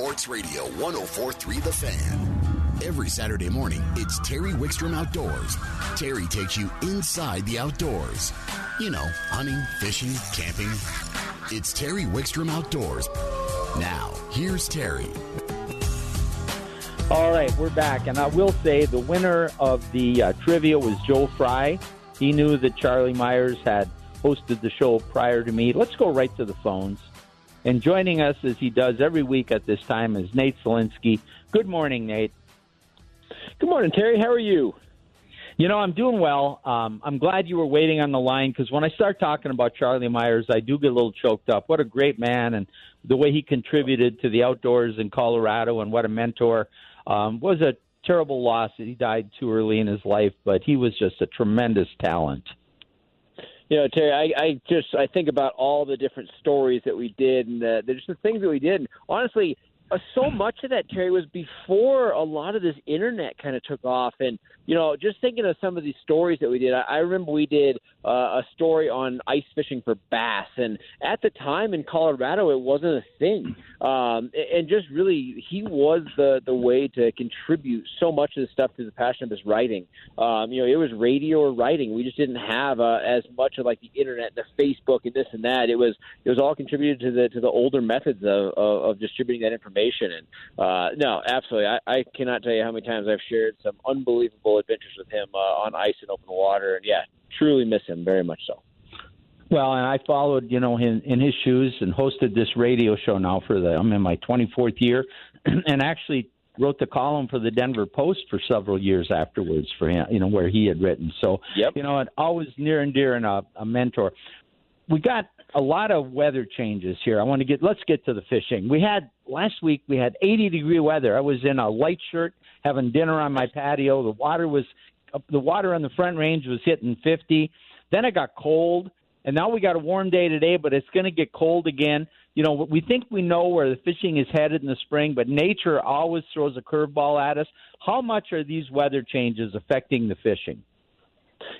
Sports Radio 1043 The Fan. Every Saturday morning, it's Terry Wickstrom Outdoors. Terry takes you inside the outdoors. You know, hunting, fishing, camping. It's Terry Wickstrom Outdoors. Now, here's Terry. All right, we're back, and I will say the winner of the uh, trivia was Joe Fry. He knew that Charlie Meyers had hosted the show prior to me. Let's go right to the phones. And joining us, as he does every week at this time, is Nate Zelinsky. Good morning, Nate. Good morning, Terry. How are you? You know, I'm doing well. Um, I'm glad you were waiting on the line because when I start talking about Charlie Meyers, I do get a little choked up. What a great man, and the way he contributed to the outdoors in Colorado, and what a mentor. Um, was a terrible loss that he died too early in his life, but he was just a tremendous talent. You know, Terry, I, I just I think about all the different stories that we did and the, the just the things that we did. And honestly, uh, so much of that, Terry, was before a lot of this internet kind of took off. And you know, just thinking of some of these stories that we did, I, I remember we did uh, a story on ice fishing for bass, and at the time in Colorado, it wasn't a thing. Um, and just really, he was the the way to contribute so much of the stuff to the passion of his writing. Um, you know, it was radio or writing. We just didn't have uh, as much of like the internet, and the Facebook, and this and that. It was it was all contributed to the to the older methods of of, of distributing that information. And uh, no, absolutely, I, I cannot tell you how many times I've shared some unbelievable adventures with him uh, on ice and open water. And yeah, truly miss him very much so. Well, and I followed, you know, in, in his shoes and hosted this radio show now for the I'm in my 24th year, and actually wrote the column for the Denver Post for several years afterwards for him, you know, where he had written. So, yep. you know, always near and dear and a, a mentor. We got a lot of weather changes here. I want to get let's get to the fishing. We had last week we had 80 degree weather. I was in a light shirt having dinner on my patio. The water was the water on the front range was hitting 50. Then it got cold, and now we got a warm day today, but it's going to get cold again. You know, we think we know where the fishing is headed in the spring, but nature always throws a curveball at us. How much are these weather changes affecting the fishing?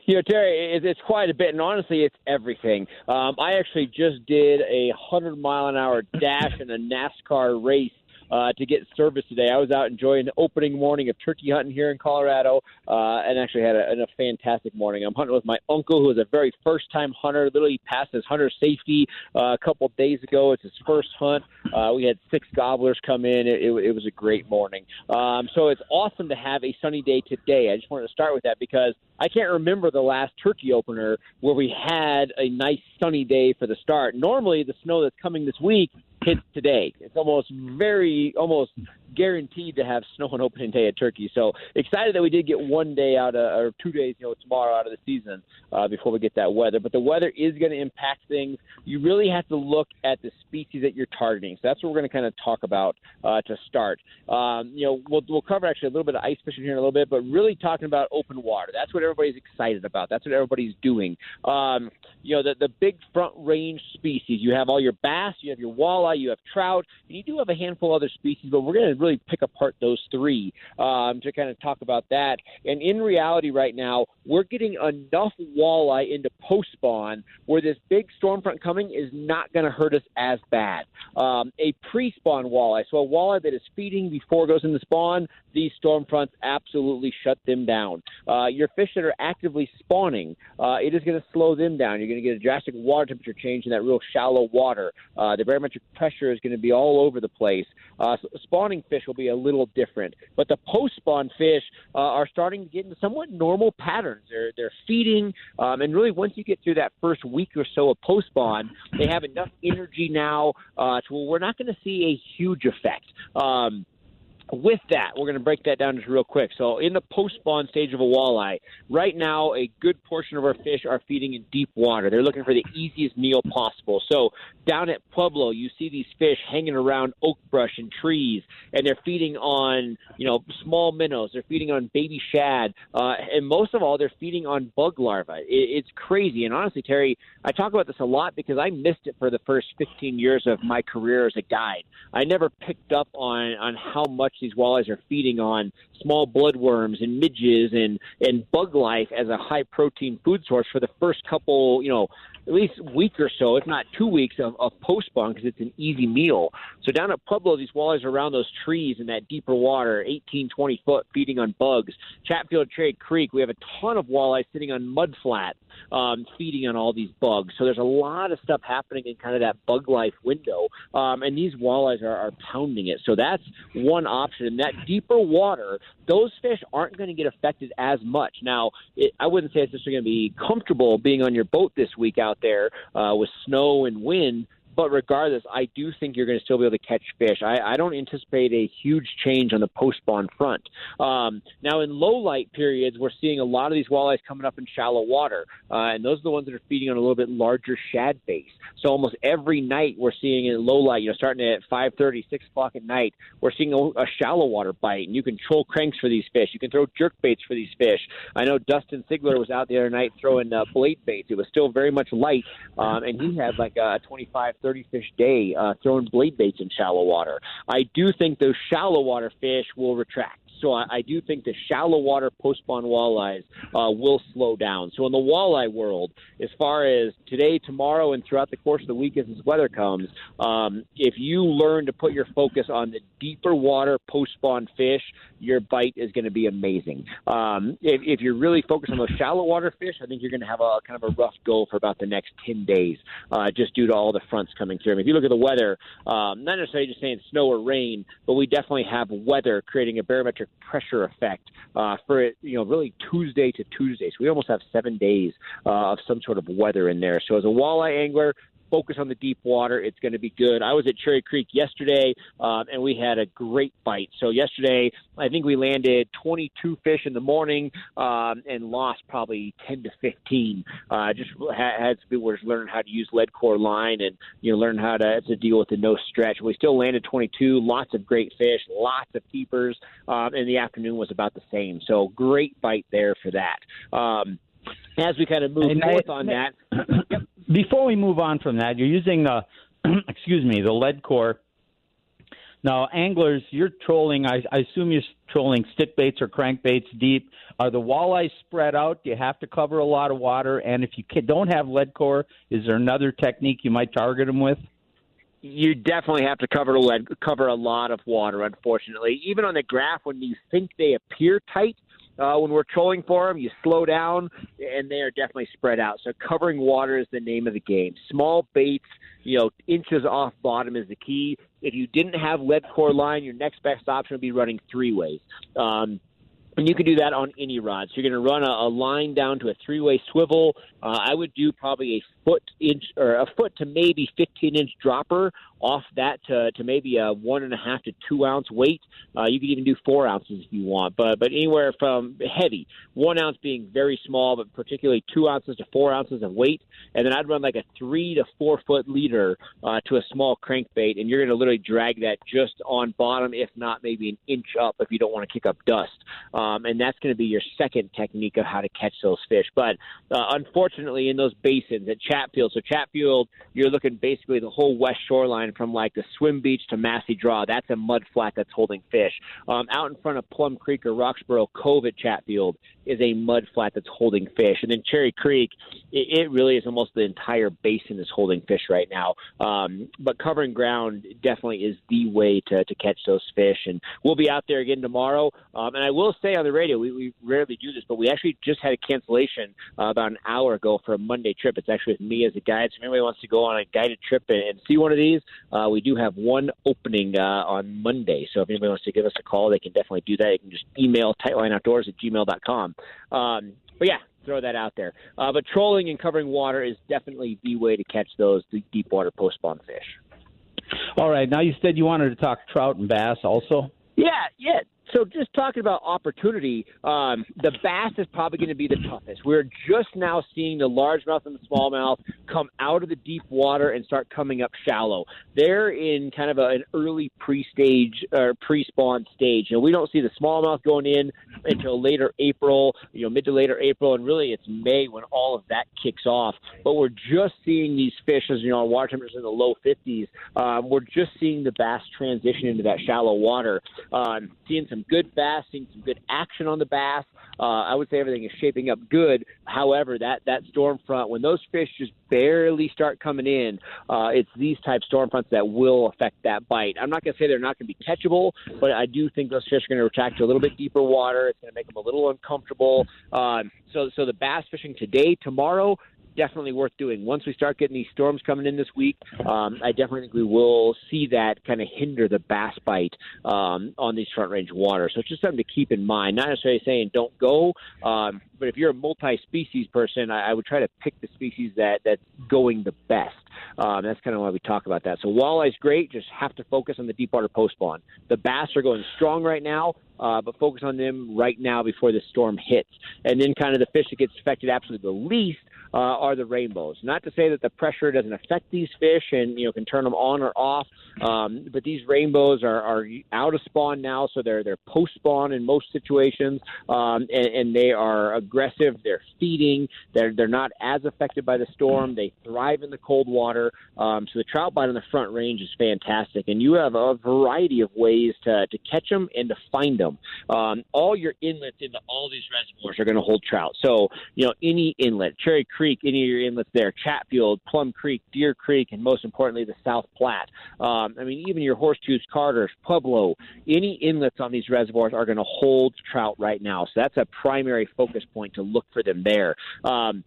You know, Terry, it's quite a bit, and honestly, it's everything. Um, I actually just did a hundred mile an hour dash in a NASCAR race uh, to get service today. I was out enjoying the opening morning of turkey hunting here in Colorado, uh, and actually had a, a fantastic morning. I'm hunting with my uncle, who is a very first time hunter. Literally passed his hunter safety uh, a couple days ago. It's his first hunt. Uh, we had six gobblers come in. It, it, it was a great morning. Um, so it's awesome to have a sunny day today. I just wanted to start with that because I can't remember the last turkey opener where we had a nice sunny day for the start. Normally, the snow that's coming this week hits today. It's almost very, almost guaranteed to have snow on opening day at Turkey. So excited that we did get one day out of, or two days, you know, tomorrow out of the season uh, before we get that weather. But the weather is going to impact things. You really have to look at the species that you're targeting. So that's what we're going to kind of talk about uh, to start. Um, you know, we'll, we'll cover actually a little bit of ice fishing here in a little bit, but really talking about open water. That's what everybody's excited about. That's what everybody's doing. Um, you know, the, the big front range species. You have all your bass, you have your walleye, you have trout, and you do have a handful of other species, but we're going to really pick apart those three um, to kind of talk about that. And in reality, right now, we're getting enough walleye into post spawn where this big storm front coming is not going to hurt us as bad. Um, a pre spawn walleye, so a walleye that is feeding before it goes into spawn, these storm fronts absolutely shut them down. Uh, your fish that are actively spawning, uh, it is going to slow them down. You're going to get a drastic water temperature change in that real shallow water. Uh, the barometric pressure is going to be all over the place. Uh, spawning fish will be a little different, but the post spawn fish uh, are starting to get into somewhat normal patterns. They're they're feeding, um, and really once you get through that first week or so of post spawn, they have enough energy now uh, to where we're not going to see a huge effect. Um, with that, we're going to break that down just real quick. So, in the post spawn stage of a walleye, right now, a good portion of our fish are feeding in deep water. They're looking for the easiest meal possible. So, down at Pueblo, you see these fish hanging around oak brush and trees, and they're feeding on, you know, small minnows. They're feeding on baby shad, uh, and most of all, they're feeding on bug larvae. It, it's crazy. And honestly, Terry, I talk about this a lot because I missed it for the first 15 years of my career as a guide. I never picked up on on how much these walleyes are feeding on small bloodworms and midges and and bug life as a high protein food source for the first couple, you know, at least week or so, if not two weeks of, of post spawn because it's an easy meal. So down at Pueblo, these walleyes are around those trees in that deeper water, 18, 20 foot, feeding on bugs. Chatfield Cherry Creek, we have a ton of walleyes sitting on mud flat, um, feeding on all these bugs. So there's a lot of stuff happening in kind of that bug life window, um, and these walleyes are, are pounding it. So that's one option. In that deeper water, those fish aren't going to get affected as much. Now, it, I wouldn't say it's just going to be comfortable being on your boat this week out there uh, with snow and wind but regardless, I do think you're going to still be able to catch fish. I, I don't anticipate a huge change on the post spawn front. Um, now, in low light periods, we're seeing a lot of these walleyes coming up in shallow water, uh, and those are the ones that are feeding on a little bit larger shad base. So almost every night we're seeing in low light, you know, starting at 5:30, 6 o'clock at night, we're seeing a, a shallow water bite, and you can troll cranks for these fish. You can throw jerk baits for these fish. I know Dustin Sigler was out the other night throwing uh, blade baits. It was still very much light, um, and he had like a 25, 30 fish day uh, throwing blade baits in shallow water. I do think those shallow water fish will retract. So I, I do think the shallow water post spawn walleyes uh, will slow down. So in the walleye world, as far as today, tomorrow, and throughout the course of the week as this weather comes, um, if you learn to put your focus on the deeper water post spawn fish, your bite is going to be amazing. Um, if, if you're really focused on those shallow water fish, I think you're going to have a kind of a rough go for about the next 10 days, uh, just due to all the fronts coming through. I mean, if you look at the weather, um, not necessarily just saying snow or rain, but we definitely have weather creating a barometric pressure effect uh, for it, you know, really Tuesday to Tuesday. So we almost have seven days uh, of some sort of weather in there. So as a walleye angler, focus on the deep water. It's going to be good. I was at Cherry Creek yesterday, um, and we had a great bite. So yesterday, I think we landed 22 fish in the morning um, and lost probably 10 to 15. Uh, just had, had some people learning how to use lead core line and you know learn how to, to deal with the no stretch. We still landed 22. Lots of great fish, lots of keepers, um, and the afternoon was about the same. So great bite there for that. Um, as we kind of move and north I, on that. yep. Before we move on from that, you're using the excuse me the lead core. Now, anglers, you're trolling. I, I assume you're trolling stick baits or crankbaits deep. Are the walleyes spread out? Do you have to cover a lot of water? And if you don't have lead core, is there another technique you might target them with? you definitely have to cover lead, cover a lot of water. Unfortunately, even on the graph, when you think they appear tight, uh, when we're trolling for them. You slow down, and they are definitely spread out. So covering water is the name of the game. Small baits, you know, inches off bottom is the key. If you didn't have lead core line, your next best option would be running three ways. Um, and you can do that on any rod. So you're going to run a, a line down to a three-way swivel. Uh, I would do probably a foot inch or a foot to maybe 15 inch dropper off that to, to maybe a one and a half to two ounce weight. Uh, you could even do four ounces if you want, but but anywhere from heavy, one ounce being very small, but particularly two ounces to four ounces of weight. And then I'd run like a three to four foot leader uh, to a small crankbait, and you're going to literally drag that just on bottom, if not maybe an inch up, if you don't want to kick up dust. Um, and that's going to be your second technique of how to catch those fish. But uh, unfortunately, in those basins at Chatfield, so Chatfield, you're looking basically the whole west shoreline from like the swim beach to Massey Draw. That's a mud flat that's holding fish. Um, out in front of Plum Creek or Roxborough Cove at Chatfield is a mud flat that's holding fish. And then Cherry Creek, it, it really is almost the entire basin is holding fish right now. Um, but covering ground definitely is the way to, to catch those fish. And we'll be out there again tomorrow. Um, and I will say on the radio, we, we rarely do this, but we actually just had a cancellation uh, about an hour ago for a Monday trip. It's actually with me as a guide. So if anybody wants to go on a guided trip and, and see one of these, uh, we do have one opening uh, on Monday. So if anybody wants to give us a call, they can definitely do that. You can just email tightlineoutdoors at gmail.com. Um, but yeah, throw that out there. Uh, but trolling and covering water is definitely the way to catch those deep water post spawn fish. All right. Now you said you wanted to talk trout and bass also. Yeah, yeah. So just talking about opportunity, um, the bass is probably going to be the toughest. We're just now seeing the largemouth and the smallmouth come out of the deep water and start coming up shallow. They're in kind of a, an early pre-stage or pre-spawn stage. Know, we don't see the smallmouth going in until later April, you know, mid to later April, and really it's May when all of that kicks off. But we're just seeing these fish, as you know, our water temperatures in the low 50s. Um, we're just seeing the bass transition into that shallow water. Um, seeing some good bass, seeing some good action on the bass. Uh, I would say everything is shaping up good. However, that that storm front, when those fish just barely start coming in, uh, it's these type storm fronts that will affect that bite. I'm not going to say they're not going to be catchable, but I do think those fish are going to retract to a little bit deeper water. It's going to make them a little uncomfortable. Um, so, so the bass fishing today, tomorrow, definitely worth doing. Once we start getting these storms coming in this week, um, I definitely think we will see that kind of hinder the bass bite um, on these front range waters. So it's just something to keep in mind. Not necessarily saying don't go, um, but if you're a multi-species person, I, I would try to pick the species that that's going the best. Um, that's kind of why we talk about that. So walleye's great, just have to focus on the deep water post spawn. The bass are going strong right now, uh, but focus on them right now before the storm hits. And then kind of the fish that gets affected absolutely the least uh, are the rainbows. Not to say that the pressure doesn't affect these fish and you know can turn them on or off, um, but these rainbows are, are out of spawn now, so they're they're post spawn in most situations, um, and, and they are aggressive. They're feeding. They're they're not as affected by the storm. They thrive in the cold water. Um, so the trout bite on the front range is fantastic, and you have a variety of ways to to catch them and to find them. Um, all your inlets into all these reservoirs are going to hold trout. So you know any inlet, Cherry Creek, any of your inlets there, Chatfield, Plum Creek, Deer Creek, and most importantly, the South Platte. Um, I mean, even your Horsetooths, Carters, Pueblo, any inlets on these reservoirs are going to hold trout right now. So that's a primary focus point to look for them there. Um,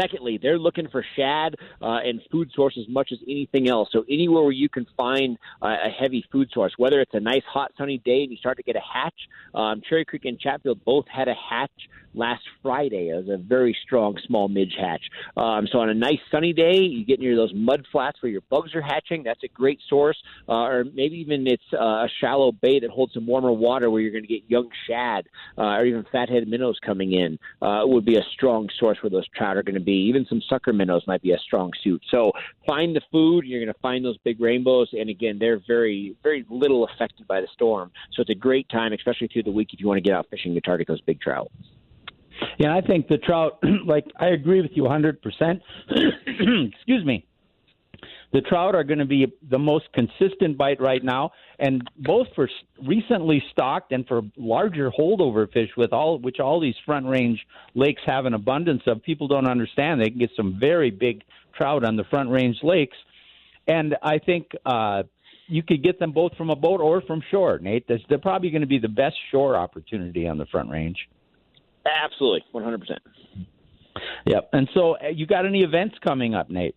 Secondly, they're looking for shad uh, and food source as much as anything else. So anywhere where you can find uh, a heavy food source, whether it's a nice hot sunny day and you start to get a hatch, um, Cherry Creek and Chatfield both had a hatch last Friday. It was a very strong small midge hatch. Um, so on a nice sunny day, you get near those mud flats where your bugs are hatching. That's a great source. Uh, or maybe even it's uh, a shallow bay that holds some warmer water where you're going to get young shad uh, or even fathead minnows coming in. Uh, would be a strong source where those trout are going to be. Even some sucker minnows might be a strong suit. So find the food. You're going to find those big rainbows. And again, they're very, very little affected by the storm. So it's a great time, especially through the week if you want to get out fishing to target those big trout. Yeah, I think the trout, like, I agree with you 100%. Excuse me. The trout are going to be the most consistent bite right now, and both for recently stocked and for larger holdover fish, with all which all these front range lakes have an abundance of. People don't understand they can get some very big trout on the front range lakes, and I think uh, you could get them both from a boat or from shore. Nate, they're probably going to be the best shore opportunity on the front range. Absolutely, one hundred percent. Yep. And so, uh, you got any events coming up, Nate?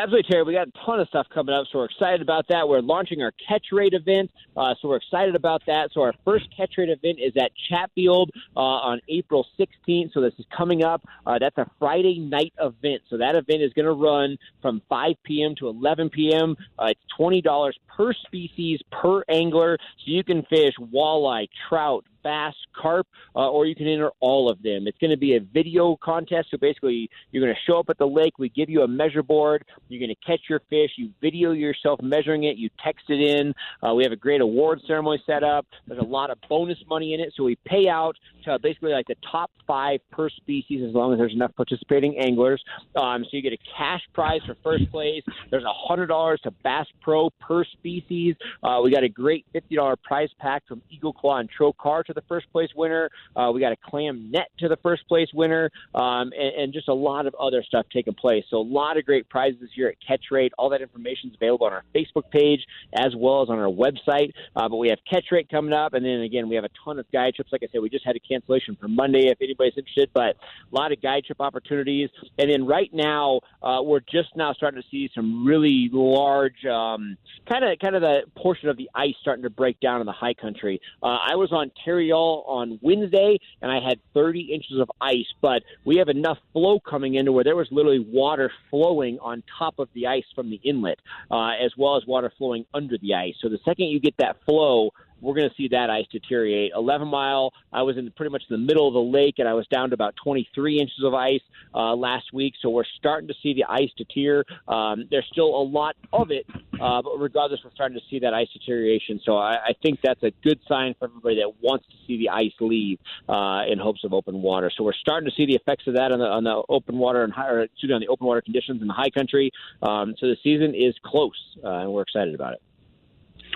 Absolutely, Terry. We got a ton of stuff coming up, so we're excited about that. We're launching our catch rate event, uh, so we're excited about that. So our first catch rate event is at Chatfield uh, on April 16th. So this is coming up. Uh, that's a Friday night event. So that event is going to run from 5 p.m. to 11 p.m. Uh, it's twenty dollars per species per angler, so you can fish walleye, trout, bass, carp, uh, or you can enter all of them. It's going to be a video contest. So basically, you're going to show up at the lake. We give you a measure board. You're going to catch your fish. You video yourself measuring it. You text it in. Uh, we have a great award ceremony set up. There's a lot of bonus money in it. So we pay out to basically like the top five per species as long as there's enough participating anglers. Um, so you get a cash prize for first place. There's a hundred dollars to Bass Pro per species. Uh, we got a great fifty dollar prize pack from Eagle Claw and Trokar to the first place winner. Uh, we got a clam net to the first place winner, um, and, and, just a lot of other stuff taking place. So a lot of great prizes this year at Catch Rate. All that information is available on our Facebook page as well as on our website. Uh, but we have Catch Rate coming up, and then again we have a ton of guide trips. Like I said, we just had a cancellation for Monday if anybody's interested, but a lot of guide trip opportunities. And then right now uh, we're just now starting to see some really large kind of kind of the portion of the ice starting to break down in the high country. Uh, I was on Tarryall on Wednesday, and I had 30 inches of ice. But we have enough flow coming into where there was literally water flowing on top of the ice from the inlet, uh, as well as water flowing under the ice. So the second you get that flow, we're going to see that ice deteriorate. 11 mile, I was in pretty much the middle of the lake, and I was down to about 23 inches of ice uh, last week. So we're starting to see the ice deteriorate. Um, there's still a lot of it, uh, but regardless, we're starting to see that ice deterioration. So I, I think that's a good sign for everybody that wants to see the ice leave uh, in hopes of open water. So we're starting to see the effects of that on the on the open water and high, or, excuse me, on the open water conditions in the high country. Um, so the season is close, uh, and we're excited about it.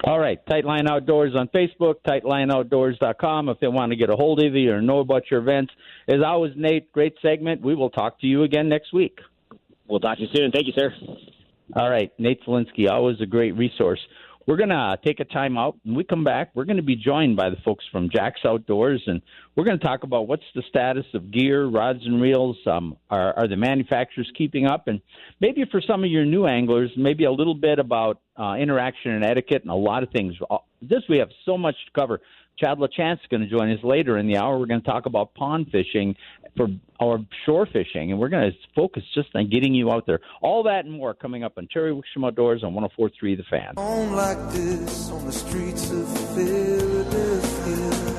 All right, Tightline Outdoors on Facebook, tightlineoutdoors.com if they want to get a hold of you or know about your events. As always, Nate, great segment. We will talk to you again next week. We'll talk to you soon. Thank you, sir. All right, Nate Zelinsky, always a great resource. We're going to take a time out. When we come back, we're going to be joined by the folks from Jack's Outdoors, and we're going to talk about what's the status of gear, rods and reels. Um, are, are the manufacturers keeping up? And maybe for some of your new anglers, maybe a little bit about uh, interaction and etiquette and a lot of things. Uh, this we have so much to cover. Chad LaChance is going to join us later in the hour. We're going to talk about pond fishing for our shore fishing, and we're going to focus just on getting you out there. All that and more coming up on Terry Wickstrom Outdoors on 104.3 The Fan. On like this on the streets of Philadelphia.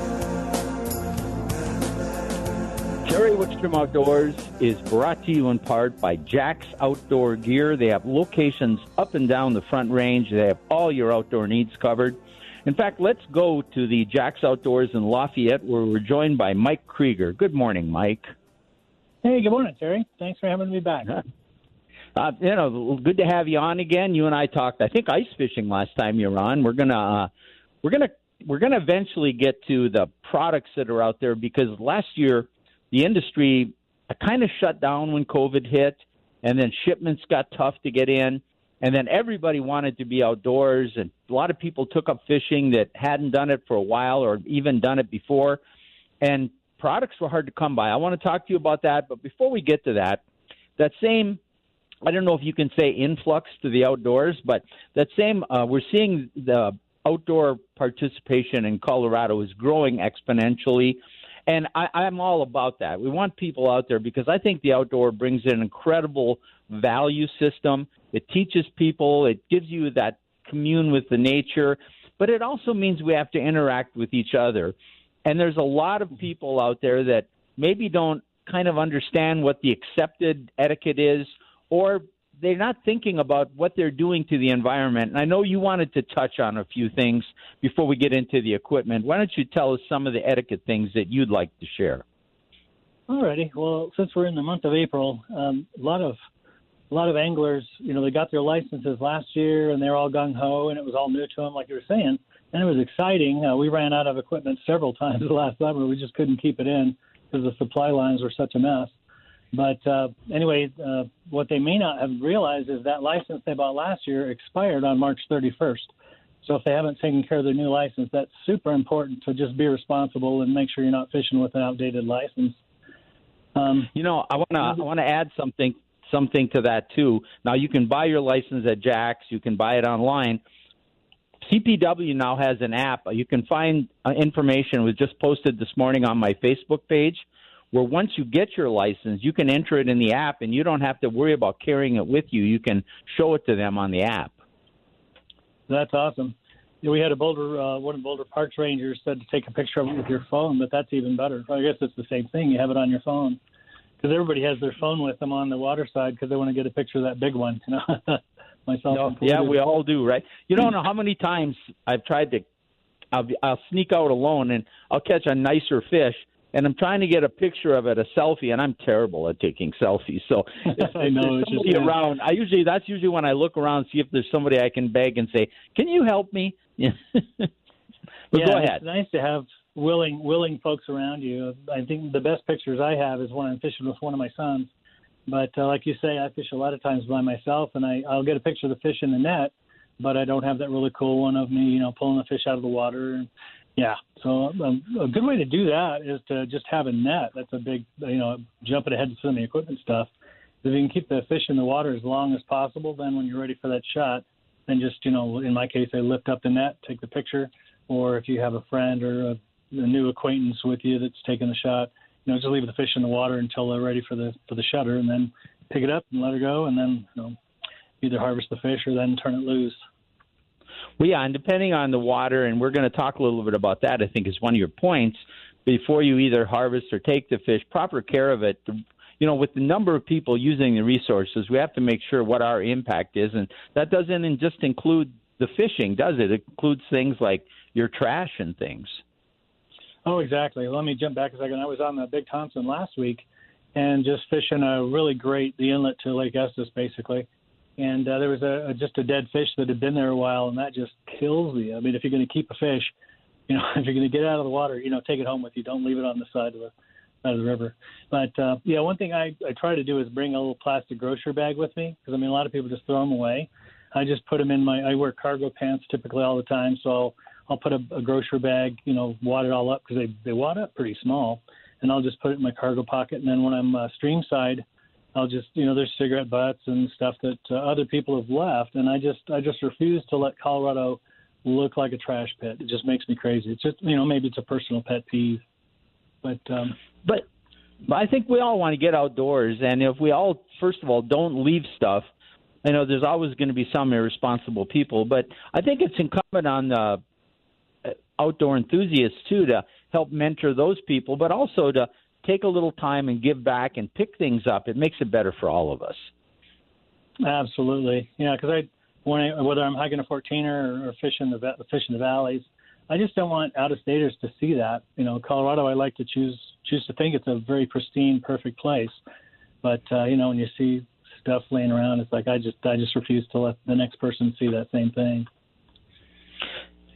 Terry Wickstrom Outdoors is brought to you in part by Jack's Outdoor Gear. They have locations up and down the front range. They have all your outdoor needs covered. In fact, let's go to the Jack's Outdoors in Lafayette where we're joined by Mike Krieger. Good morning, Mike. Hey, good morning, Terry. Thanks for having me back. Uh, you know, good to have you on again. You and I talked, I think, ice fishing last time you were on. We're gonna, uh, we're gonna, we're gonna eventually get to the products that are out there because last year the industry kind of shut down when COVID hit, and then shipments got tough to get in and then everybody wanted to be outdoors and a lot of people took up fishing that hadn't done it for a while or even done it before. And products were hard to come by. I want to talk to you about that but before we get to that that same i don't know if you can say influx to the outdoors but that same uh, we're seeing the outdoor participation in colorado is growing exponentially and I, I'm all about that. We want people out there because I think the outdoor brings in an incredible value system. It teaches people, it gives you that commune with the nature, but it also means we have to interact with each other. And there's a lot of people out there that maybe don't kind of understand what the accepted etiquette is, or they're not thinking about what they're doing to the environment. And I know you wanted to touch on a few things before we get into the equipment. Why don't you tell us some of the etiquette things that you'd like to share? Alrighty. Well, since we're in the month of April, um, a lot of a lot of anglers, you know, they got their licenses last year and they're all gung ho and it was all new to them, like you were saying, and it was exciting. Uh, we ran out of equipment several times last summer. We just couldn't keep it in because the supply lines were such a mess. But uh, anyway, uh, what they may not have realized is that license they bought last year expired on March 31st. So if they haven't taken care of their new license, that's super important to just be responsible and make sure you're not fishing with an outdated license. Um, you know, I want to I want to add something something to that too. Now you can buy your license at Jack's, you can buy it online. CPW now has an app. You can find uh, information. It was just posted this morning on my Facebook page where once you get your license, you can enter it in the app and you don't have to worry about carrying it with you. You can show it to them on the app. That's awesome. we had a Boulder, uh, one of Boulder Parks Rangers said to take a picture of it with your phone, but that's even better. I guess it's the same thing. You have it on your phone because everybody has their phone with them on the water side because they want to get a picture of that big one. You know, myself. No, yeah, we all do, right? You don't know how many times I've tried to. I'll, I'll sneak out alone and I'll catch a nicer fish, and I'm trying to get a picture of it, a selfie, and I'm terrible at taking selfies. So if, I know, there's somebody around, I usually that's usually when I look around see if there's somebody I can beg and say, "Can you help me?" but yeah, go ahead. It's nice to have willing willing folks around you. I think the best pictures I have is when I'm fishing with one of my sons. But uh, like you say, I fish a lot of times by myself, and I I'll get a picture of the fish in the net, but I don't have that really cool one of me, you know, pulling the fish out of the water. And yeah, so um, a good way to do that is to just have a net. That's a big, you know, jumping ahead to some of the equipment stuff. If you can keep the fish in the water as long as possible, then when you're ready for that shot, then just you know, in my case, I lift up the net, take the picture, or if you have a friend or a a new acquaintance with you that's taking the shot, you know, just leave the fish in the water until they're ready for the for the shutter, and then pick it up and let her go, and then you know, either harvest the fish or then turn it loose. Well, yeah, and depending on the water, and we're going to talk a little bit about that. I think is one of your points. Before you either harvest or take the fish, proper care of it. You know, with the number of people using the resources, we have to make sure what our impact is, and that doesn't just include the fishing, does it? It includes things like your trash and things. Oh, exactly. Let me jump back a second. I was on the Big Thompson last week and just fishing a really great the inlet to Lake Estes basically. And uh, there was a, a just a dead fish that had been there a while, and that just kills me. I mean, if you're going to keep a fish, you know, if you're going to get out of the water, you know, take it home with you. Don't leave it on the side of the side of the river. But uh, yeah, one thing I I try to do is bring a little plastic grocery bag with me because I mean a lot of people just throw them away. I just put them in my. I wear cargo pants typically all the time, so I'll I'll put a, a grocery bag, you know, wad it all up because they they wad up pretty small, and I'll just put it in my cargo pocket. And then when I'm uh, stream side, I'll just you know there's cigarette butts and stuff that uh, other people have left, and I just I just refuse to let Colorado look like a trash pit. It just makes me crazy. It's just you know maybe it's a personal pet peeve, but um, but I think we all want to get outdoors, and if we all first of all don't leave stuff I know there's always going to be some irresponsible people, but I think it's incumbent on uh, outdoor enthusiasts too to help mentor those people, but also to take a little time and give back and pick things up. It makes it better for all of us. Absolutely, yeah. Because I, when I, whether I'm hiking a 14er or, or fishing the fishing the valleys, I just don't want out of staters to see that. You know, Colorado, I like to choose choose to think it's a very pristine, perfect place. But uh, you know, when you see stuff laying around. It's like I just I just refuse to let the next person see that same thing.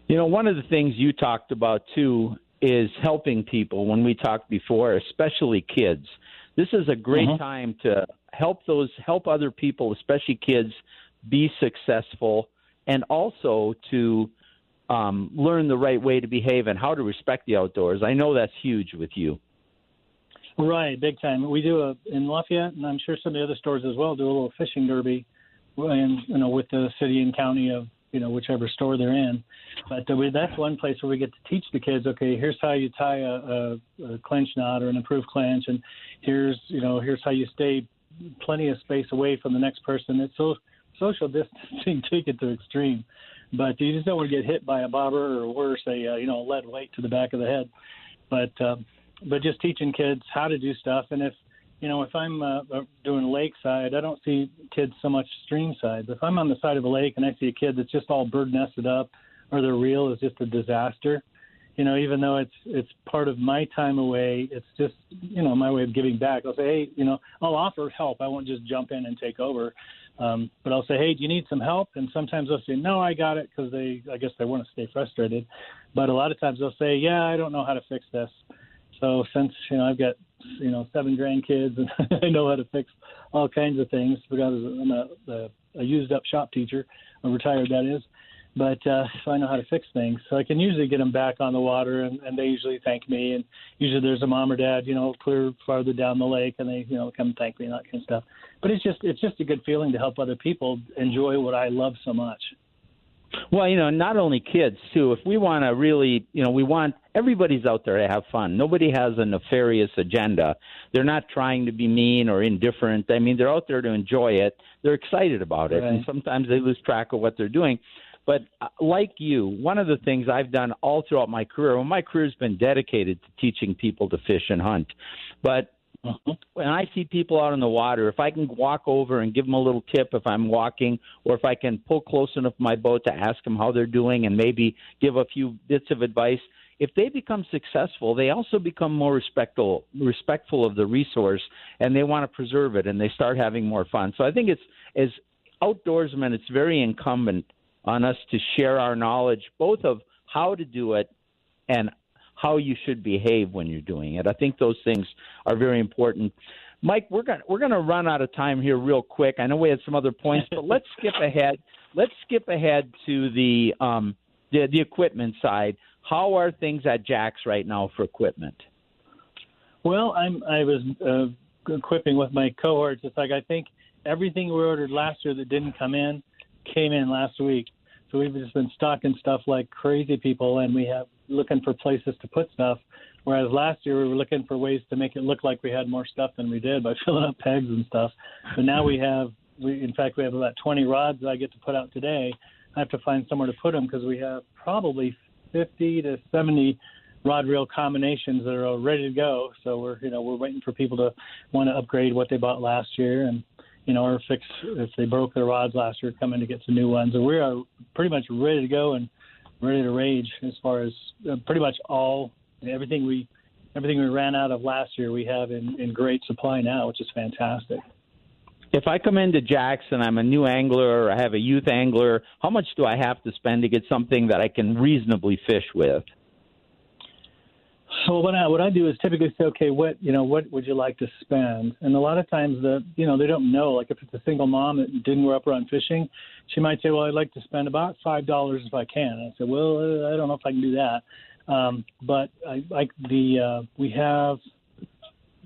You know, one of the things you talked about too is helping people. When we talked before, especially kids, this is a great mm-hmm. time to help those help other people, especially kids, be successful, and also to um, learn the right way to behave and how to respect the outdoors. I know that's huge with you. Right, big time. We do a in Lafayette, and I'm sure some of the other stores as well do a little fishing derby, and you know with the city and county of you know whichever store they're in. But we, that's one place where we get to teach the kids. Okay, here's how you tie a, a, a clinch knot or an improved clinch, and here's you know here's how you stay plenty of space away from the next person. It's so social distancing take it to extreme, but you just don't want to get hit by a bobber or worse, a uh, you know lead weight to the back of the head. But um, but just teaching kids how to do stuff. And if you know, if I'm uh, uh doing lakeside, I don't see kids so much stream side. But if I'm on the side of a lake and I see a kid that's just all bird nested up, or their reel is just a disaster, you know, even though it's it's part of my time away, it's just you know my way of giving back. I'll say, hey, you know, I'll offer help. I won't just jump in and take over. Um, but I'll say, hey, do you need some help? And sometimes they'll say, no, I got it, because they, I guess, they want to stay frustrated. But a lot of times they'll say, yeah, I don't know how to fix this. So since you know I've got you know seven grandkids and I know how to fix all kinds of things because I'm a, a, a used up shop teacher, a retired that is. But uh, so I know how to fix things, so I can usually get them back on the water, and, and they usually thank me. And usually there's a mom or dad, you know, clear farther down the lake, and they, you know, come thank me and that kind of stuff. But it's just it's just a good feeling to help other people enjoy what I love so much. Well, you know, not only kids too. If we want to really, you know, we want everybody's out there to have fun. Nobody has a nefarious agenda. They're not trying to be mean or indifferent. I mean, they're out there to enjoy it. They're excited about it, right. and sometimes they lose track of what they're doing. But uh, like you, one of the things I've done all throughout my career, well, my career's been dedicated to teaching people to fish and hunt. But Mm-hmm. When I see people out in the water, if I can walk over and give them a little tip if I'm walking, or if I can pull close enough my boat to ask them how they're doing and maybe give a few bits of advice, if they become successful, they also become more respectful respectful of the resource and they want to preserve it and they start having more fun. So I think it's as outdoorsmen, it's very incumbent on us to share our knowledge both of how to do it and how you should behave when you're doing it. I think those things are very important. Mike, we're going we're going to run out of time here real quick. I know we had some other points, but let's skip ahead. Let's skip ahead to the um, the, the equipment side. How are things at Jack's right now for equipment? Well, I'm I was uh, equipping with my cohorts. It's like I think everything we ordered last year that didn't come in came in last week. So we've just been stocking stuff like crazy people, and we have looking for places to put stuff. Whereas last year we were looking for ways to make it look like we had more stuff than we did by filling up pegs and stuff. But now we have, we in fact we have about 20 rods that I get to put out today. I have to find somewhere to put them because we have probably 50 to 70 rod reel combinations that are ready to go. So we're you know we're waiting for people to want to upgrade what they bought last year and you know or fix if they broke their rods last year, come in to get some new ones. And we are pretty much ready to go and ready to rage as far as uh, pretty much all everything we everything we ran out of last year we have in, in great supply now, which is fantastic. If I come into Jackson, I'm a new angler or I have a youth angler, how much do I have to spend to get something that I can reasonably fish with? So what I what I do is typically say, okay, what you know, what would you like to spend? And a lot of times the you know they don't know. Like if it's a single mom that didn't grow up around fishing, she might say, well, I'd like to spend about five dollars if I can. And I said, well, I don't know if I can do that. Um, but I like the uh, we have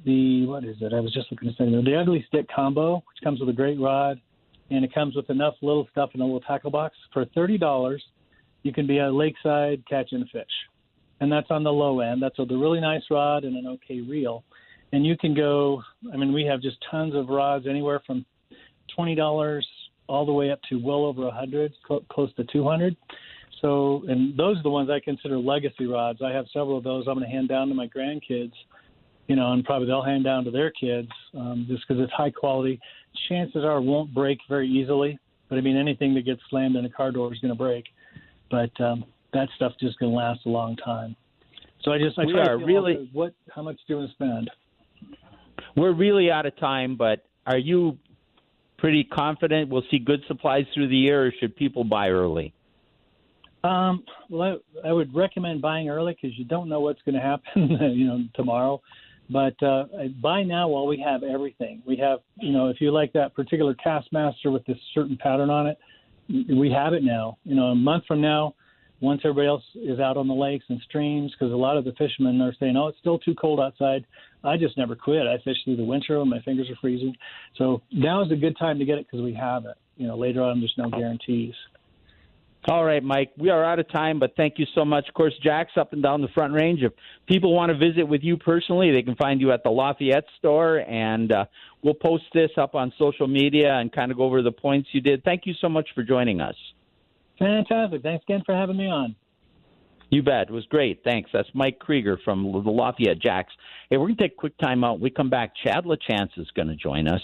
the what is it? I was just looking to say the Ugly Stik combo, which comes with a great rod, and it comes with enough little stuff in a little tackle box for thirty dollars. You can be a lakeside catching fish, and that's on the low end. That's with a really nice rod and an okay reel, and you can go. I mean, we have just tons of rods, anywhere from twenty dollars all the way up to well over a hundred, cl- close to two hundred. So, and those are the ones I consider legacy rods. I have several of those. I'm going to hand down to my grandkids you know, and probably they'll hand down to their kids um, just because it's high quality. Chances are it won't break very easily, but I mean anything that gets slammed in a car door is going to break. But um, that stuff just going to last a long time. So I just I we are really what how much do you want to spend? We're really out of time, but are you pretty confident we'll see good supplies through the year, or should people buy early? Um, well, I, I would recommend buying early because you don't know what's going to happen, you know, tomorrow. But uh, buy now while we have everything. We have, you know, if you like that particular Kastmaster with this certain pattern on it, we have it now. You know, a month from now, once everybody else is out on the lakes and streams, because a lot of the fishermen are saying, "Oh, it's still too cold outside." I just never quit. I fish through the winter when my fingers are freezing. So now is a good time to get it because we have it. You know, later on, there's no guarantees. All right, Mike. We are out of time, but thank you so much. Of course, Jack's up and down the Front Range. If people want to visit with you personally, they can find you at the Lafayette store, and uh, we'll post this up on social media and kind of go over the points you did. Thank you so much for joining us. Fantastic. Thanks again for having me on. You bet. It was great. Thanks. That's Mike Krieger from the Lafayette Jacks. Hey, we're going to take a quick time out. When we come back. Chad LaChance is going to join us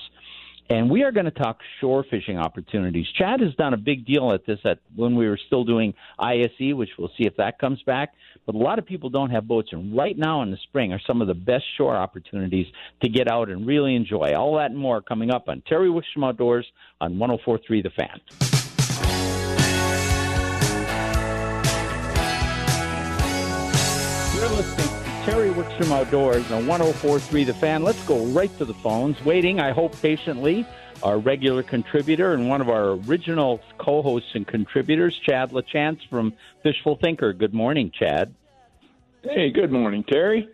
and we are going to talk shore fishing opportunities. Chad has done a big deal at this at when we were still doing ISE, which we'll see if that comes back. But a lot of people don't have boats, and right now in the spring are some of the best shore opportunities to get out and really enjoy. All that and more coming up on Terry Wickstrom Outdoors on 104.3 The Fan. You're listening Terry Wickstrom Outdoors on 1043 The Fan. Let's go right to the phones. Waiting, I hope patiently, our regular contributor and one of our original co hosts and contributors, Chad LaChance from Fishful Thinker. Good morning, Chad. Hey, good morning, Terry.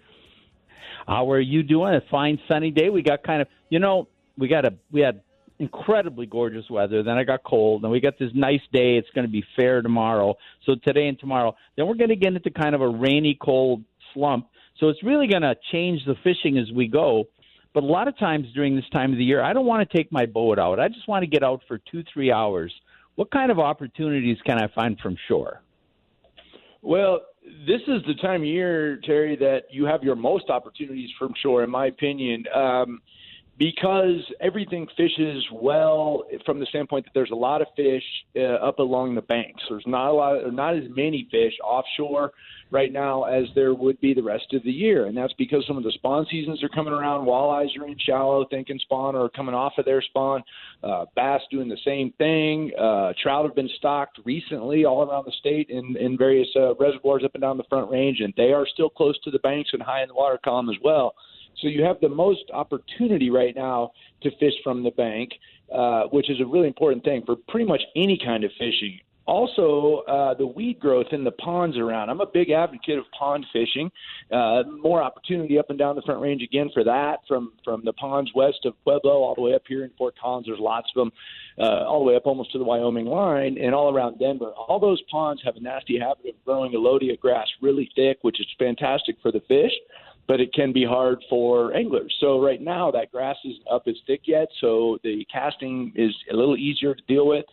How are you doing? A fine sunny day. We got kind of, you know, we got a, we had incredibly gorgeous weather. Then I got cold. Then we got this nice day. It's going to be fair tomorrow. So today and tomorrow. Then we're going to get into kind of a rainy, cold slump. So it's really going to change the fishing as we go. But a lot of times during this time of the year, I don't want to take my boat out. I just want to get out for two, three hours. What kind of opportunities can I find from shore? Well, this is the time of year, Terry, that you have your most opportunities from shore, in my opinion. Um, because everything fishes well from the standpoint that there's a lot of fish uh, up along the banks. There's not a lot, not as many fish offshore right now as there would be the rest of the year, and that's because some of the spawn seasons are coming around. Walleyes are in shallow, thinking spawn are coming off of their spawn. Uh, bass doing the same thing. Uh, trout have been stocked recently all around the state in in various uh, reservoirs up and down the Front Range, and they are still close to the banks and high in the water column as well. So you have the most opportunity right now to fish from the bank, uh, which is a really important thing for pretty much any kind of fishing. Also, uh, the weed growth in the ponds around. I'm a big advocate of pond fishing. Uh, more opportunity up and down the Front Range again for that. From from the ponds west of Pueblo all the way up here in Fort Collins, there's lots of them, uh, all the way up almost to the Wyoming line, and all around Denver. All those ponds have a nasty habit of growing elodea grass really thick, which is fantastic for the fish but it can be hard for anglers. So right now that grass isn't up as thick yet, so the casting is a little easier to deal with.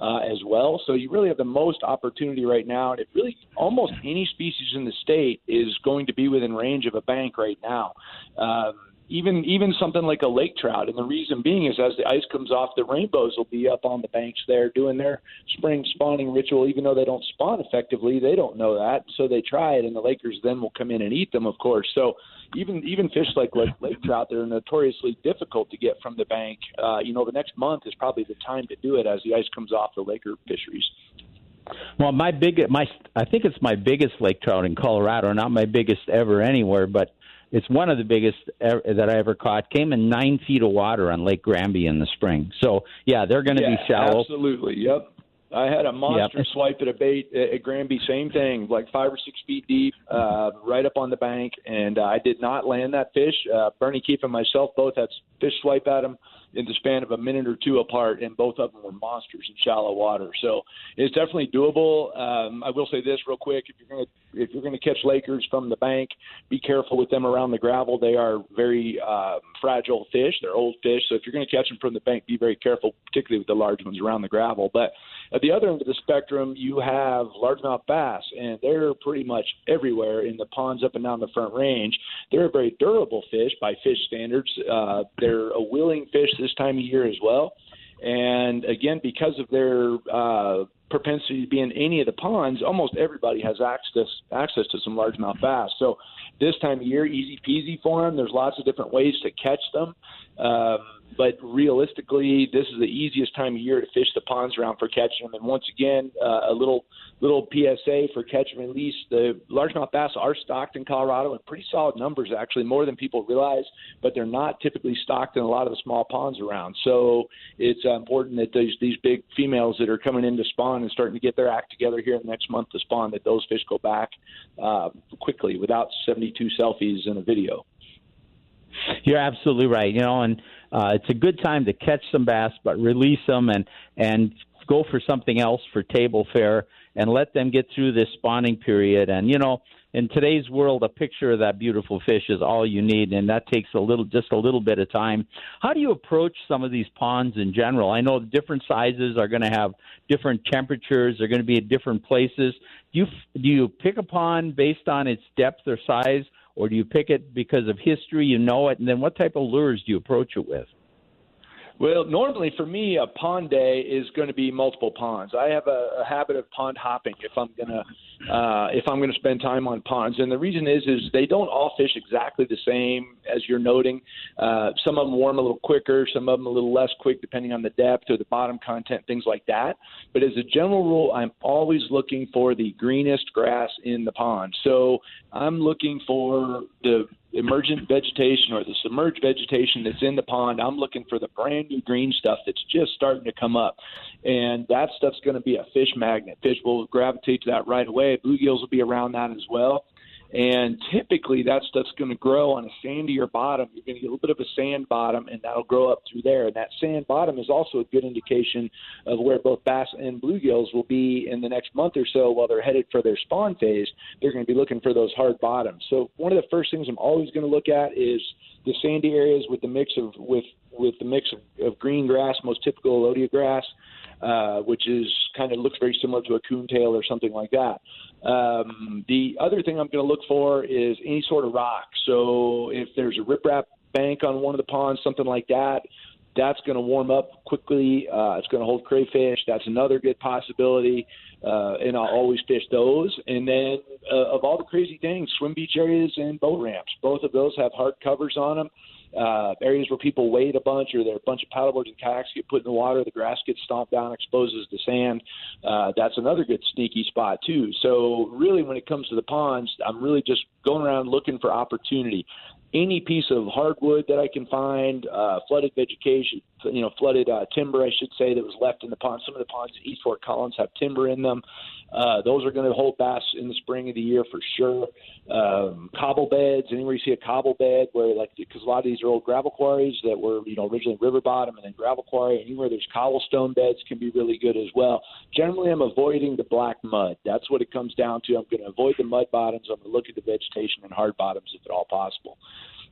Uh, as well. So you really have the most opportunity right now, and it really almost any species in the state is going to be within range of a bank right now. Um, even even something like a lake trout. And the reason being is as the ice comes off, the rainbows will be up on the banks there doing their spring spawning ritual. Even though they don't spawn effectively, they don't know that, so they try it, and the Lakers then will come in and eat them, of course. So even even fish like lake, lake trout, they're notoriously difficult to get from the bank. Uh, you know, the next month is probably the time to do it as the ice comes off the Laker fisheries. Well, my big, my, I think it's my biggest lake trout in Colorado. Not my biggest ever anywhere, but it's one of the biggest ever, that I ever caught. Came in nine feet of water on Lake Granby in the spring. So yeah, they're going to yeah, be shallow. Absolutely. Yep. I had a monster Yep. swipe at a bait at Granby, same thing, like five or six feet deep, uh, right up on the bank, and uh, I did not land that fish. Uh, Bernie Keefe and myself both had fish swipe at him in the span of a minute or two apart, and both of them were monsters in shallow water. So it's definitely doable. Um, I will say this real quick: if you're going to if you're going to catch Lakers from the bank, be careful with them around the gravel. They are very uh, fragile fish. They're old fish, so if you're going to catch them from the bank, be very careful, particularly with the large ones around the gravel. But at the other end of the spectrum, you have largemouth bass, and they're pretty much everywhere in the ponds up and down the Front Range. They're a very durable fish by fish standards. Uh, they're a willing fish this time of year as well. And again, because of their uh, propensity to be in any of the ponds, almost everybody has access access to some largemouth bass. So this time of year, easy peasy for them. There's lots of different ways to catch them. Um, but realistically, this is the easiest time of year to fish the ponds around for catching them. And once again, uh, a little little PSA for catch and release. The largemouth bass are stocked in Colorado in pretty solid numbers, actually, more than people realize, but they're not typically stocked in a lot of the small ponds around. So it's uh, important that these, these big females that are coming in to spawn and starting to get their act together here in the next month to spawn, that those fish go back uh, quickly without 72 selfies in a video. You're absolutely right. You know, and uh, it's a good time to catch some bass, but release them and and go for something else for table fare and let them get through this spawning period. And you know, in today's world, a picture of that beautiful fish is all you need, and that takes a little, just a little bit of time. How do you approach some of these ponds in general? I know different sizes are going to have different temperatures. They're going to be at different places. Do you do you pick a pond based on its depth or size? Or do you pick it because of history, you know it, and then what type of lures do you approach it with? Well, normally for me, a pond day is going to be multiple ponds. I have a, a habit of pond hopping if I'm gonna uh, if I'm gonna spend time on ponds, and the reason is is they don't all fish exactly the same as you're noting. Uh, some of them warm a little quicker, some of them a little less quick, depending on the depth or the bottom content, things like that. But as a general rule, I'm always looking for the greenest grass in the pond. So I'm looking for the emergent vegetation or the submerged vegetation that's in the pond. I'm looking for the brand new green stuff that's just starting to come up. And that stuff's going to be a fish magnet. Fish will gravitate to that right away. Bluegills will be around that as well. And typically, that stuff's going to grow on a sandier bottom. You're going to get a little bit of a sand bottom, and that'll grow up through there. And that sand bottom is also a good indication of where both bass and bluegills will be in the next month or so while they're headed for their spawn phase. They're going to be looking for those hard bottoms. So one of the first things I'm always going to look at is the sandy areas with the mix of with with the mix of, of green grass, most typical elodea grass, uh, which is kind of looks very similar to a coontail or something like that. Um, the other thing I'm going to look for is any sort of rock. So if there's a riprap bank on one of the ponds, something like that, that's going to warm up quickly. Uh, it's going to hold crayfish. That's another good possibility. Uh, and I'll always fish those. And then uh, of all the crazy things, swim beach areas and boat ramps. Both of those have hard covers on them. Uh, areas where people wade a bunch or there are a bunch of paddleboards and kayaks get put in the water, the grass gets stomped down, exposes the sand. Uh, that's another good sneaky spot too. So really, when it comes to the ponds, I'm really just going around looking for opportunity. Any piece of hardwood that I can find, uh, flooded vegetation, you know, flooded uh, timber, I should say, that was left in the pond. Some of the ponds at East Fort Collins have timber in them. Uh, those are going to hold bass in the spring of the year for sure. Um, cobble beds, anywhere you see a cobble bed, where like because a lot of these are old gravel quarries that were you know originally river bottom and then gravel quarry. Anywhere there's cobblestone beds can be really good as well. Generally, I'm avoiding the black mud. That's what it comes down to. I'm going to avoid the mud bottoms. I'm going to look at the vegetation and hard bottoms if at all possible.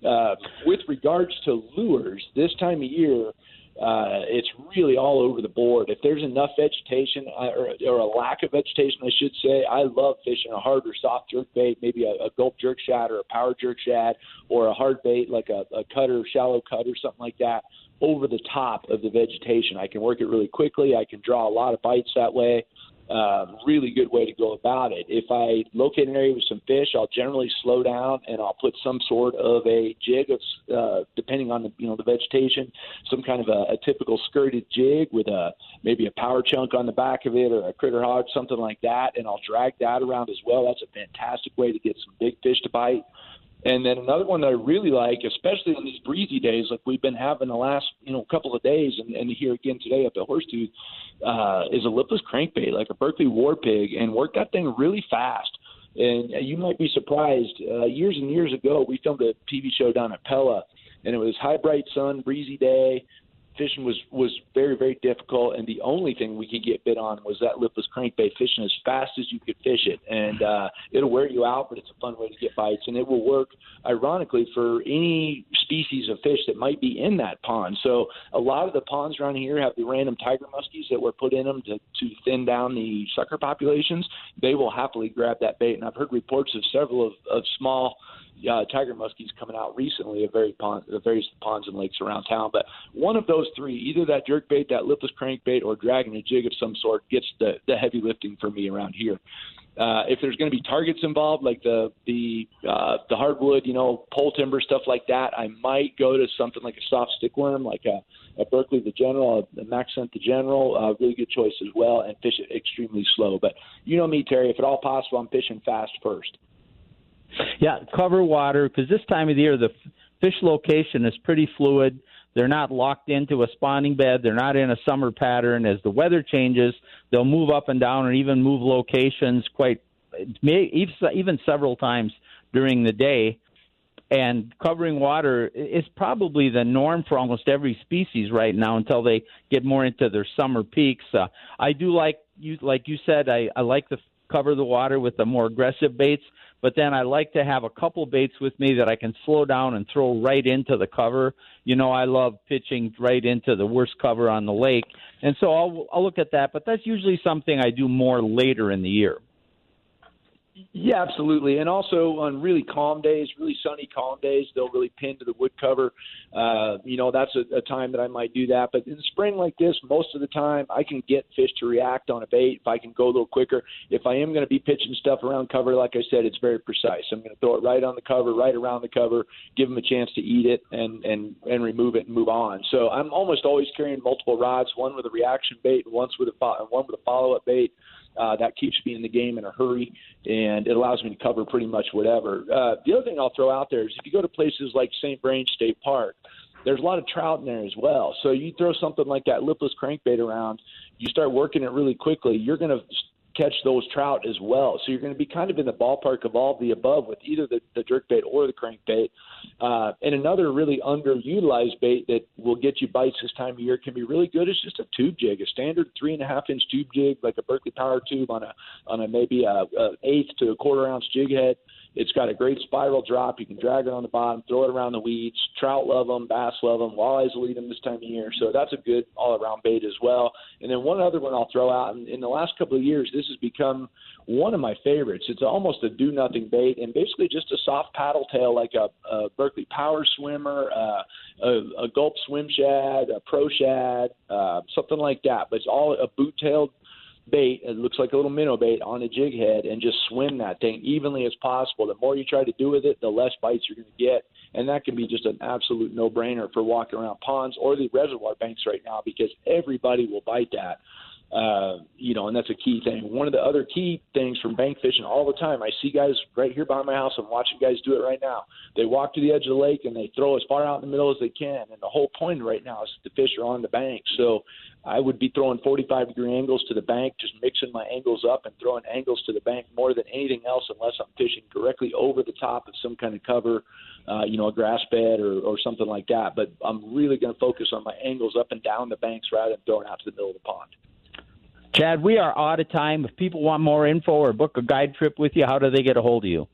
Uh, with regards to lures, this time of year, uh, it's really all over the board. If there's enough vegetation uh, or, or a lack of vegetation, I should say, I love fishing a hard or soft jerk bait, maybe a, a gulp jerk shad or a power jerk shad, or a hard bait like a, a cutter, shallow cut or something like that over the top of the vegetation. I can work it really quickly. I can draw a lot of bites that way uh, really good way to go about it. If I locate an area with some fish, I'll generally slow down and I'll put some sort of a jig of, uh, depending on the you know the vegetation, some kind of a, a typical skirted jig with a maybe a power chunk on the back of it or a critter hog, something like that, and I'll drag that around as well. That's a fantastic way to get some big fish to bite. And then another one that I really like, especially on these breezy days like we've been having the last you know couple of days, and, and here again today up at Horsetooth, uh, is a lipless crankbait like a Berkley War Pig, and work that thing really fast. And you might be surprised. Uh, years and years ago, we filmed a TV show down at Pella, and it was high bright sun, breezy day fishing was was very very difficult, and the only thing we could get bit on was that lipless crankbait fishing as fast as you could fish it, and uh, it'll wear you out, but it's a fun way to get bites, and it will work ironically for any species of fish that might be in that pond. So a lot of the ponds around here have the random tiger muskies that were put in them to, to thin down the sucker populations. They will happily grab that bait, and I've heard reports of several of, of small uh, tiger muskies coming out recently at very pond, at various ponds and lakes around town. But one of those three, either that jerk bait, that lipless crankbait, or dragging a jig of some sort, gets the the heavy lifting for me around here. Uh, if there's going to be targets involved, like the the uh, the hardwood, you know, pole timber stuff like that, I might go to something like a soft stickworm, like a, a Berkley the General, a Max-Scent the General, uh, really good choice as well, and fish it extremely slow. But you know me, Terry, if at all possible, I'm fishing fast first. Yeah, cover water because this time of the year the fish location is pretty fluid. They're not locked into a spawning bed. They're not in a summer pattern. As the weather changes, they'll move up and down and even move locations quite even several times during the day. And covering water is probably the norm for almost every species right now until they get more into their summer peaks. Uh, I do like you, like you said, I, I like to cover the water with the more aggressive baits but then I like to have a couple baits with me that I can slow down and throw right into the cover. You know, I love pitching right into the worst cover on the lake, and so I'll I'll look at that. But that's usually something I do more later in the year. Yeah, absolutely. And also on really calm days, really sunny, calm days, they'll really pin to the wood cover. Uh, you know, that's a, a time that I might do that. But in spring like this, most of the time I can get fish to react on a bait if I can go a little quicker. If I am going to be pitching stuff around cover, like I said, it's very precise. I'm going to throw it right on the cover, right around the cover, give them a chance to eat it and and and remove it and move on. So I'm almost always carrying multiple rods, one with a reaction bait and once with a one with a follow up bait. Uh, that keeps me in the game in a hurry, and it allows me to cover pretty much whatever. Uh, the other thing I'll throw out there is if you go to places like St. Vrain State Park, there's a lot of trout in there as well. So you throw something like that lipless crankbait around, you start working it really quickly, you're going to catch those trout as well. So you're going to be kind of in the ballpark of all of the above with either the, the jerk bait or the crankbait. Uh, and another really underutilized bait that will get you bites this time of year can be really good is just a tube jig, a standard three and a half inch tube jig, like a Berkley Power tube on a on a maybe a, a eighth to a quarter ounce jig head. It's got a great spiral drop. You can drag it on the bottom, throw it around the weeds. Trout love them, bass love them, walleyes will eat them this time of year. So that's a good all-around bait as well. And then one other one I'll throw out. In, in the last couple of years, this has become one of my favorites. It's almost a do-nothing bait, and basically just a soft paddle tail like a, a Berkley Power Swimmer, uh, a, a Gulp Swim Shad, a Pro Shad, uh, something like that. But it's all a boot-tailed bait, it looks like a little minnow bait on a jig head, and just swim that thing evenly as possible. The more you try to do with it, the less bites you're going to get, and that can be just an absolute no-brainer for walking around ponds or the reservoir banks right now because everybody will bite that. Uh, you know, and that's a key thing. One of the other key things from bank fishing all the time, I see guys right here behind my house. I'm watching guys do it right now. They walk to the edge of the lake and they throw as far out in the middle as they can. And the whole point right now is the fish are on the bank. So I would be throwing 45 degree angles to the bank, just mixing my angles up and throwing angles to the bank more than anything else, unless I'm fishing directly over the top of some kind of cover, uh, you know, a grass bed or, or something like that. But I'm really going to focus on my angles up and down the banks rather than throwing out to the middle of the pond. Chad, we are out of time. If people want more info or book a guide trip with you, how do they get a hold of you?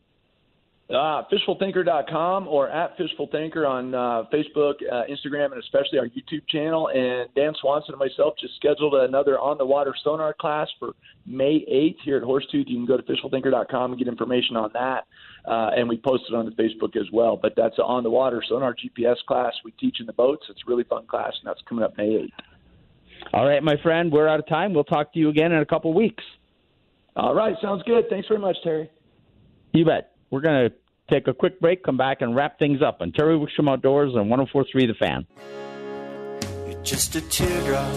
Uh, fishfulthinker.com or at fishfulthinker on uh, Facebook, uh, Instagram, and especially our YouTube channel. And Dan Swanson and myself just scheduled another on the water sonar class for May 8th here at Horsetooth. You can go to fishfulthinker.com and get information on that. Uh, and we post it on the Facebook as well. But that's on the water sonar GPS class we teach in the boats. It's a really fun class, and that's coming up May 8th. All right, my friend, we're out of time. We'll talk to you again in a couple weeks. All right, sounds good. Thanks very much, Terry. You bet. We're going to take a quick break, come back, and wrap things up on Terry Wickstrom Outdoors on 1043 The Fan. You're just a teardrop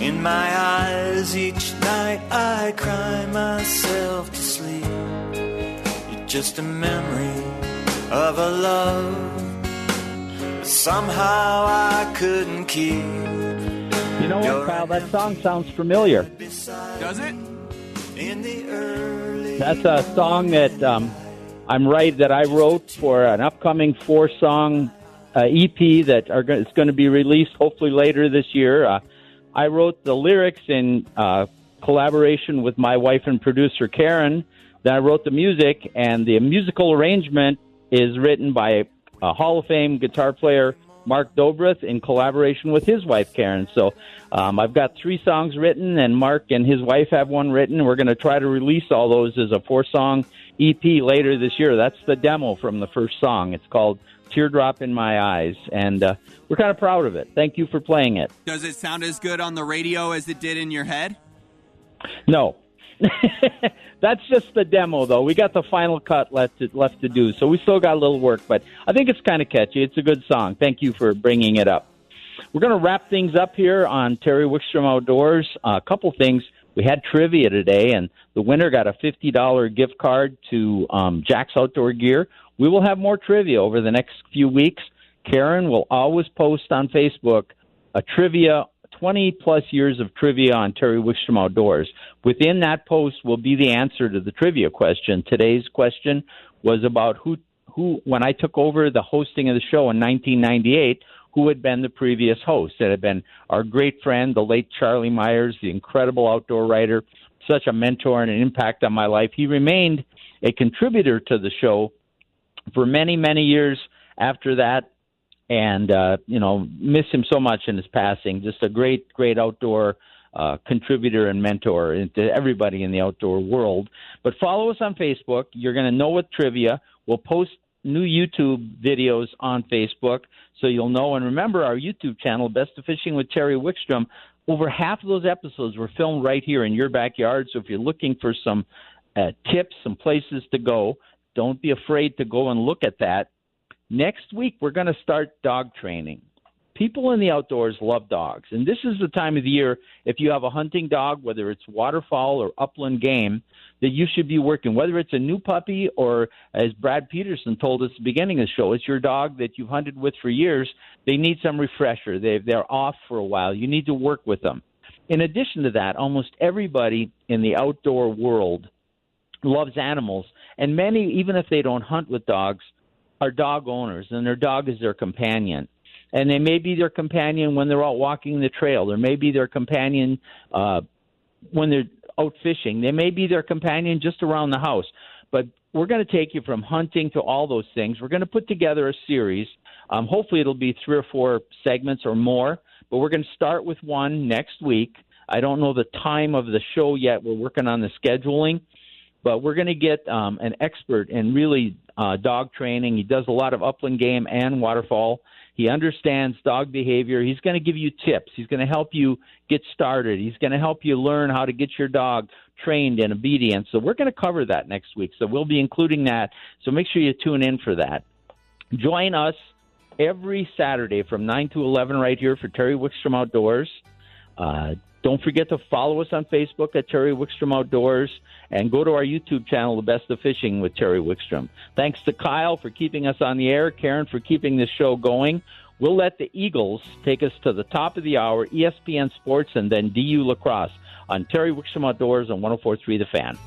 in my eyes. Each night I cry myself to sleep. You're just a memory of a love that somehow I couldn't keep. You know what, Kyle? That song sounds familiar. Does it? In the early That's a song that um, I'm right that I wrote for an upcoming four song uh, EP that are go- is going to be released hopefully later this year. Uh, I wrote the lyrics in uh, collaboration with my wife and producer Karen. Then I wrote the music, and the musical arrangement is written by a Hall of Fame guitar player Mark Dobrith in collaboration with his wife Karen. So um, I've got three songs written, and Mark and his wife have one written. We're going to try to release all those as a four song EP later this year. That's the demo from the first song. It's called Teardrop in My Eyes, and uh, we're kind of proud of it. Thank you for playing it. Does it sound as good on the radio as it did in your head? No. That's just the demo, though. We got the final cut left to, left to do, so we still got a little work. But I think it's kind of catchy. It's a good song. Thank you for bringing it up. We're going to wrap things up here on Terry Wickstrom Outdoors. Uh, a couple things. We had trivia today, and the winner got a fifty dollar gift card to um, Jack's Outdoor Gear. We will have more trivia over the next few weeks. Karen will always post on Facebook a trivia 20 plus years of trivia on Terry Wickstrom Outdoors. Within that post will be the answer to the trivia question. Today's question was about who, who, when I took over the hosting of the show in 1998, who had been the previous host. It had been our great friend, the late Charlie Meyers, the incredible outdoor writer, such a mentor and an impact on my life. He remained a contributor to the show for many, many years after that and uh, you know miss him so much in his passing. Just a great, great outdoor uh, contributor and mentor to everybody in the outdoor world. But follow us on Facebook. You're going to know what trivia. We'll post new YouTube videos on Facebook, so you'll know. And remember our YouTube channel, Best of Fishing with Terry Wickstrom. Over half of those episodes were filmed right here in your backyard. So if you're looking for some uh, tips, some places to go, don't be afraid to go and look at that. Next week, we're going to start dog training. People in the outdoors love dogs, and this is the time of the year if you have a hunting dog, whether it's waterfowl or upland game, that you should be working. Whether it's a new puppy or, as Brad Peterson told us at the beginning of the show, it's your dog that you've hunted with for years. They need some refresher. They they're off for a while. You need to work with them. In addition to that, almost everybody in the outdoor world loves animals, and many, even if they don't hunt with dogs, are dog owners, and their dog is their companion. And they may be their companion when they're out walking the trail. There may be their companion uh, when they're out fishing. They may be their companion just around the house. But we're going to take you from hunting to all those things. We're going to put together a series. Um, hopefully, it'll be three or four segments or more. But we're going to start with one next week. I don't know the time of the show yet. We're working on the scheduling but we're going to get um, an expert in really uh, dog training. He does a lot of upland game and waterfall. He understands dog behavior. He's going to give you tips. He's going to help you get started. He's going to help you learn how to get your dog trained and obedient. So we're going to cover that next week. So we'll be including that. So make sure you tune in for that. Join us every Saturday from 9 to 11 right here for Terry Wickstrom Outdoors. Uh, don't forget to follow us on Facebook at Terry Wickstrom Outdoors and go to our YouTube channel, The Best of Fishing with Terry Wickstrom. Thanks to Kyle for keeping us on the air, Karen for keeping this show going. We'll let the Eagles take us to the top of the hour, ESPN Sports, and then DU Lacrosse on Terry Wickstrom Outdoors on 1043 The Fan.